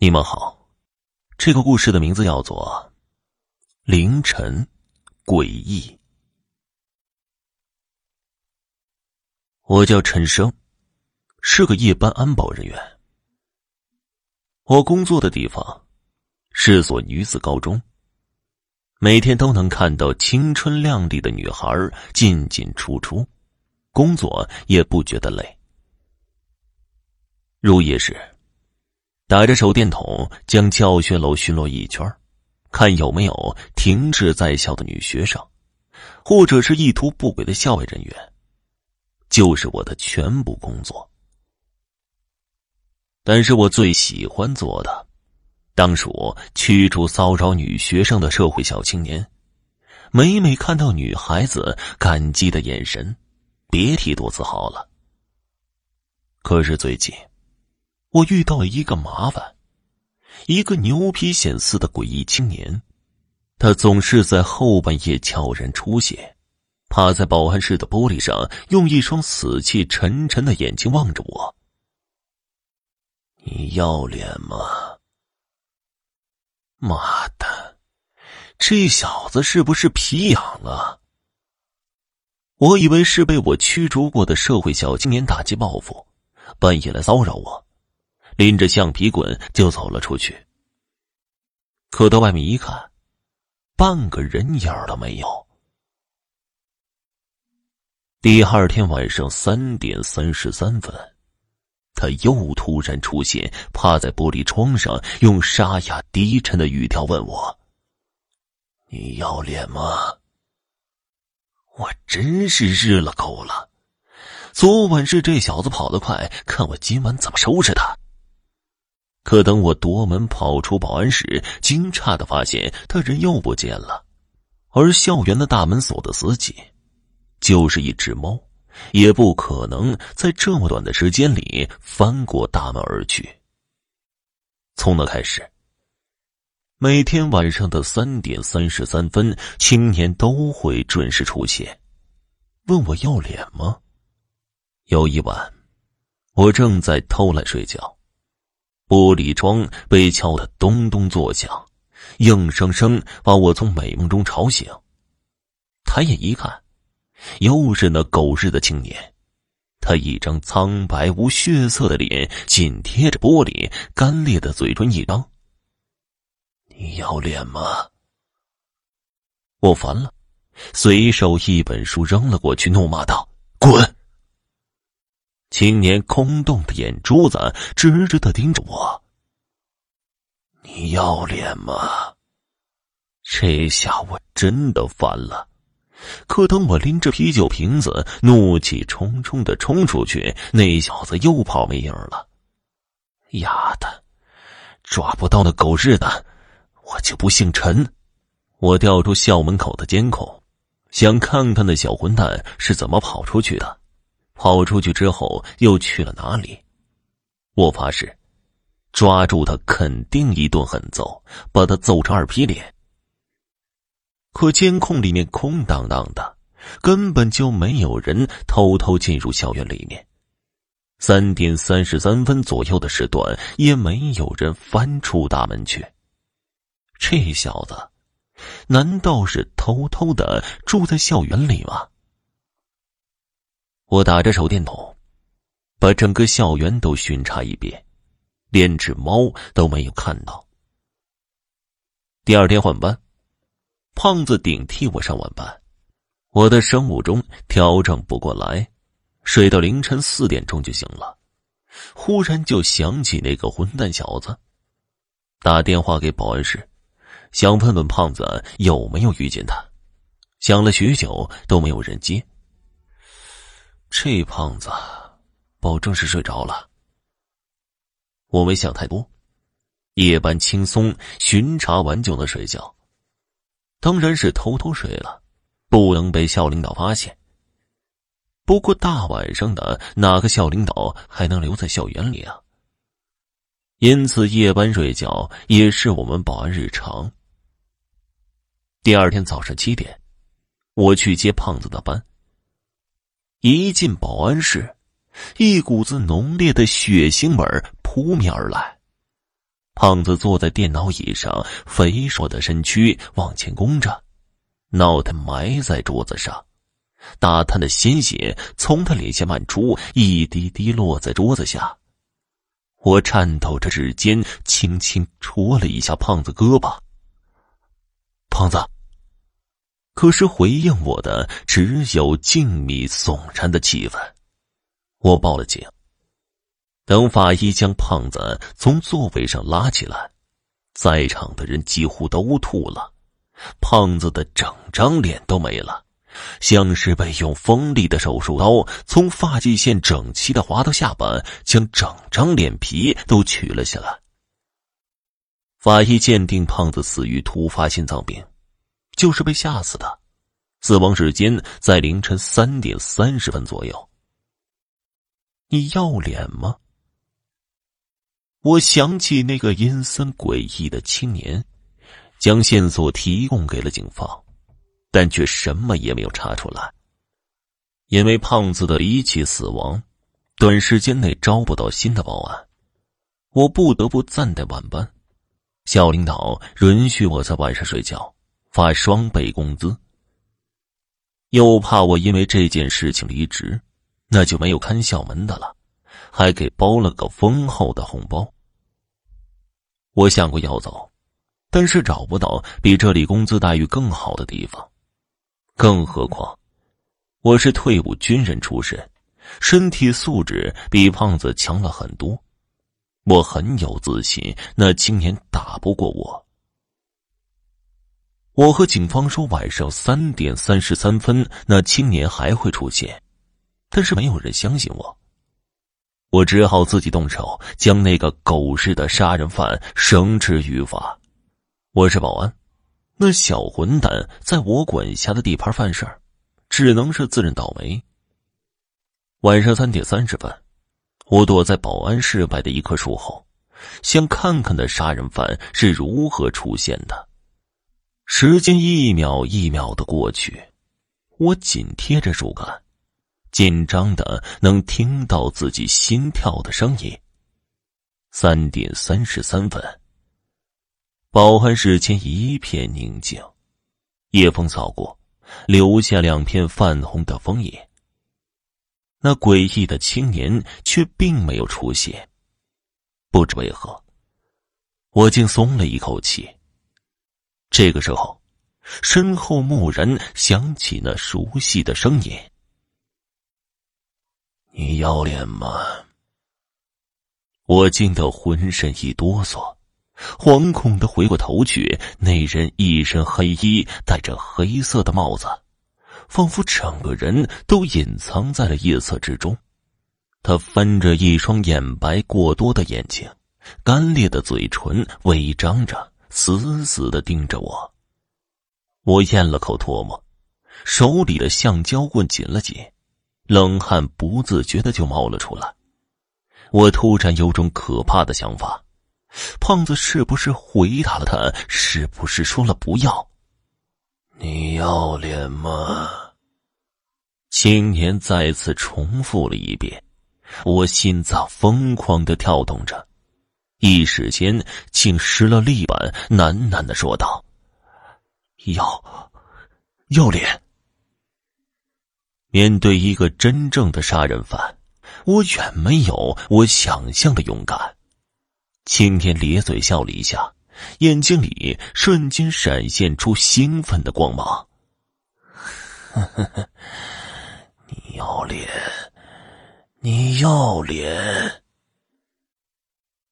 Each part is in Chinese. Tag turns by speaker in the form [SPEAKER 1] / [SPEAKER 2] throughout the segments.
[SPEAKER 1] 你们好，这个故事的名字叫做《凌晨诡异》。我叫陈生，是个夜班安保人员。我工作的地方是所女子高中，每天都能看到青春靓丽的女孩进进出出，工作也不觉得累。入夜时。打着手电筒，将教学楼巡逻一圈，看有没有停滞在校的女学生，或者是意图不轨的校外人员，就是我的全部工作。但是我最喜欢做的，当属驱逐骚扰女学生的社会小青年。每每看到女孩子感激的眼神，别提多自豪了。可是最近。我遇到了一个麻烦，一个牛皮癣似的诡异青年，他总是在后半夜悄然出现，趴在保安室的玻璃上，用一双死气沉沉的眼睛望着我。你要脸吗？妈的，这小子是不是皮痒了？我以为是被我驱逐过的社会小青年打击报复，半夜来骚扰我。拎着橡皮棍就走了出去，可到外面一看，半个人影都没有。第二天晚上三点三十三分，他又突然出现，趴在玻璃窗上，用沙哑低沉的语调问我：“你要脸吗？”我真是日了狗了！昨晚是这小子跑得快，看我今晚怎么收拾他！可等我夺门跑出保安室，惊诧的发现他人又不见了，而校园的大门锁得死紧，就是一只猫，也不可能在这么短的时间里翻过大门而去。从那开始，每天晚上的三点三十三分，青年都会准时出现，问我要脸吗？有一晚，我正在偷懒睡觉。玻璃窗被敲得咚咚作响，硬生生把我从美梦中吵醒。抬眼一看，又是那狗日的青年。他一张苍白无血色的脸紧贴着玻璃，干裂的嘴唇一张。你要脸吗？我烦了，随手一本书扔了过去，怒骂道：“滚！”青年空洞的眼珠子直直的盯着我。你要脸吗？这下我真的烦了。可等我拎着啤酒瓶子，怒气冲冲的冲出去，那小子又跑没影了。丫的，抓不到那狗日的，我就不姓陈。我调出校门口的监控，想看看那小混蛋是怎么跑出去的。跑出去之后又去了哪里？我发誓，抓住他肯定一顿狠揍，把他揍成二皮脸。可监控里面空荡荡的，根本就没有人偷偷进入校园里面。三点三十三分左右的时段，也没有人翻出大门去。这小子，难道是偷偷的住在校园里吗？我打着手电筒，把整个校园都巡查一遍，连只猫都没有看到。第二天换班，胖子顶替我上晚班，我的生物钟调整不过来，睡到凌晨四点钟就醒了。忽然就想起那个混蛋小子，打电话给保安室，想问问胖子有没有遇见他，想了许久都没有人接。这胖子，保证是睡着了。我没想太多，夜班轻松，巡查完就能睡觉。当然是偷偷睡了，不能被校领导发现。不过大晚上的，哪个校领导还能留在校园里啊？因此，夜班睡觉也是我们保安日常。第二天早上七点，我去接胖子的班。一进保安室，一股子浓烈的血腥味扑面而来。胖子坐在电脑椅上，肥硕的身躯往前弓着，脑袋埋在桌子上，打探的鲜血从他脸颊漫出，一滴滴落在桌子下。我颤抖着指尖，轻轻戳了一下胖子胳膊。胖子。可是回应我的只有静谧悚然的气氛。我报了警。等法医将胖子从座位上拉起来，在场的人几乎都吐了。胖子的整张脸都没了，像是被用锋利的手术刀从发际线整齐的划到下巴，将整张脸皮都取了下来。法医鉴定胖子死于突发心脏病。就是被吓死的，死亡时间在凌晨三点三十分左右。你要脸吗？我想起那个阴森诡异的青年，将线索提供给了警方，但却什么也没有查出来。因为胖子的离奇死亡，短时间内招不到新的报案，我不得不暂代晚班。校领导允许我在晚上睡觉。发双倍工资，又怕我因为这件事情离职，那就没有看校门的了，还给包了个丰厚的红包。我想过要走，但是找不到比这里工资待遇更好的地方，更何况我是退伍军人出身，身体素质比胖子强了很多，我很有自信，那青年打不过我。我和警方说，晚上三点三十三分，那青年还会出现，但是没有人相信我。我只好自己动手，将那个狗日的杀人犯绳之于法。我是保安，那小混蛋在我管辖的地盘犯事儿，只能是自认倒霉。晚上三点三十分，我躲在保安室外的一棵树后，想看看那杀人犯是如何出现的。时间一秒一秒的过去，我紧贴着树干，紧张的能听到自己心跳的声音。三点三十三分，保安室前一片宁静，夜风扫过，留下两片泛红的枫叶。那诡异的青年却并没有出现，不知为何，我竟松了一口气。这个时候，身后蓦然响起那熟悉的声音：“你要脸吗？”我惊得浑身一哆嗦，惶恐的回过头去，那人一身黑衣，戴着黑色的帽子，仿佛整个人都隐藏在了夜色之中。他翻着一双眼白过多的眼睛，干裂的嘴唇微张着。死死的盯着我，我咽了口唾沫，手里的橡胶棍紧了紧，冷汗不自觉的就冒了出来。我突然有种可怕的想法：胖子是不是回答了他？是不是说了不要？你要脸吗？青年再次重复了一遍，我心脏疯狂的跳动着。一时间，竟失了力般喃喃的说道：“要，要脸。”面对一个真正的杀人犯，我远没有我想象的勇敢。青天咧嘴笑了一下，眼睛里瞬间闪现出兴奋的光芒。“你要脸，你要脸。”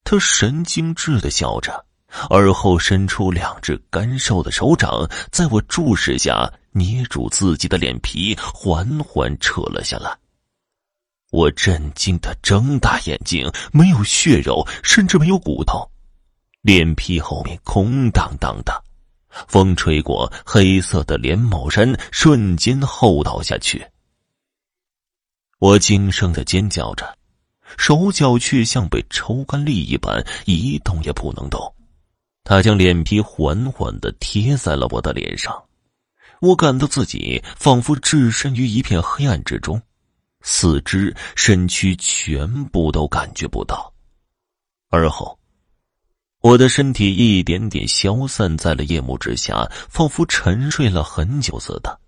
[SPEAKER 1] 他神经质的笑着，而后伸出两只干瘦的手掌，在我注视下捏住自己的脸皮，缓缓扯了下来。我震惊的睁大眼睛，没有血肉，甚至没有骨头，脸皮后面空荡荡的。风吹过，黑色的连帽衫瞬间厚倒下去。我惊声的尖叫着。手脚却像被抽干力一般，一动也不能动。他将脸皮缓缓的贴在了我的脸上，我感到自己仿佛置身于一片黑暗之中，四肢、身躯全部都感觉不到。而后，我的身体一点点消散在了夜幕之下，仿佛沉睡了很久似的。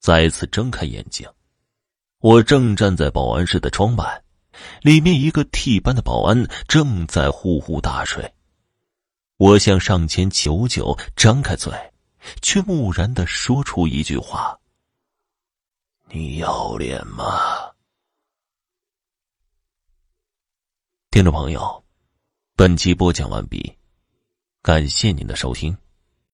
[SPEAKER 1] 再次睁开眼睛，我正站在保安室的窗外，里面一个替班的保安正在呼呼大睡。我向上前求救，张开嘴，却木然的说出一句话：“你要脸吗？”听众朋友。本集播讲完毕，感谢您的收听。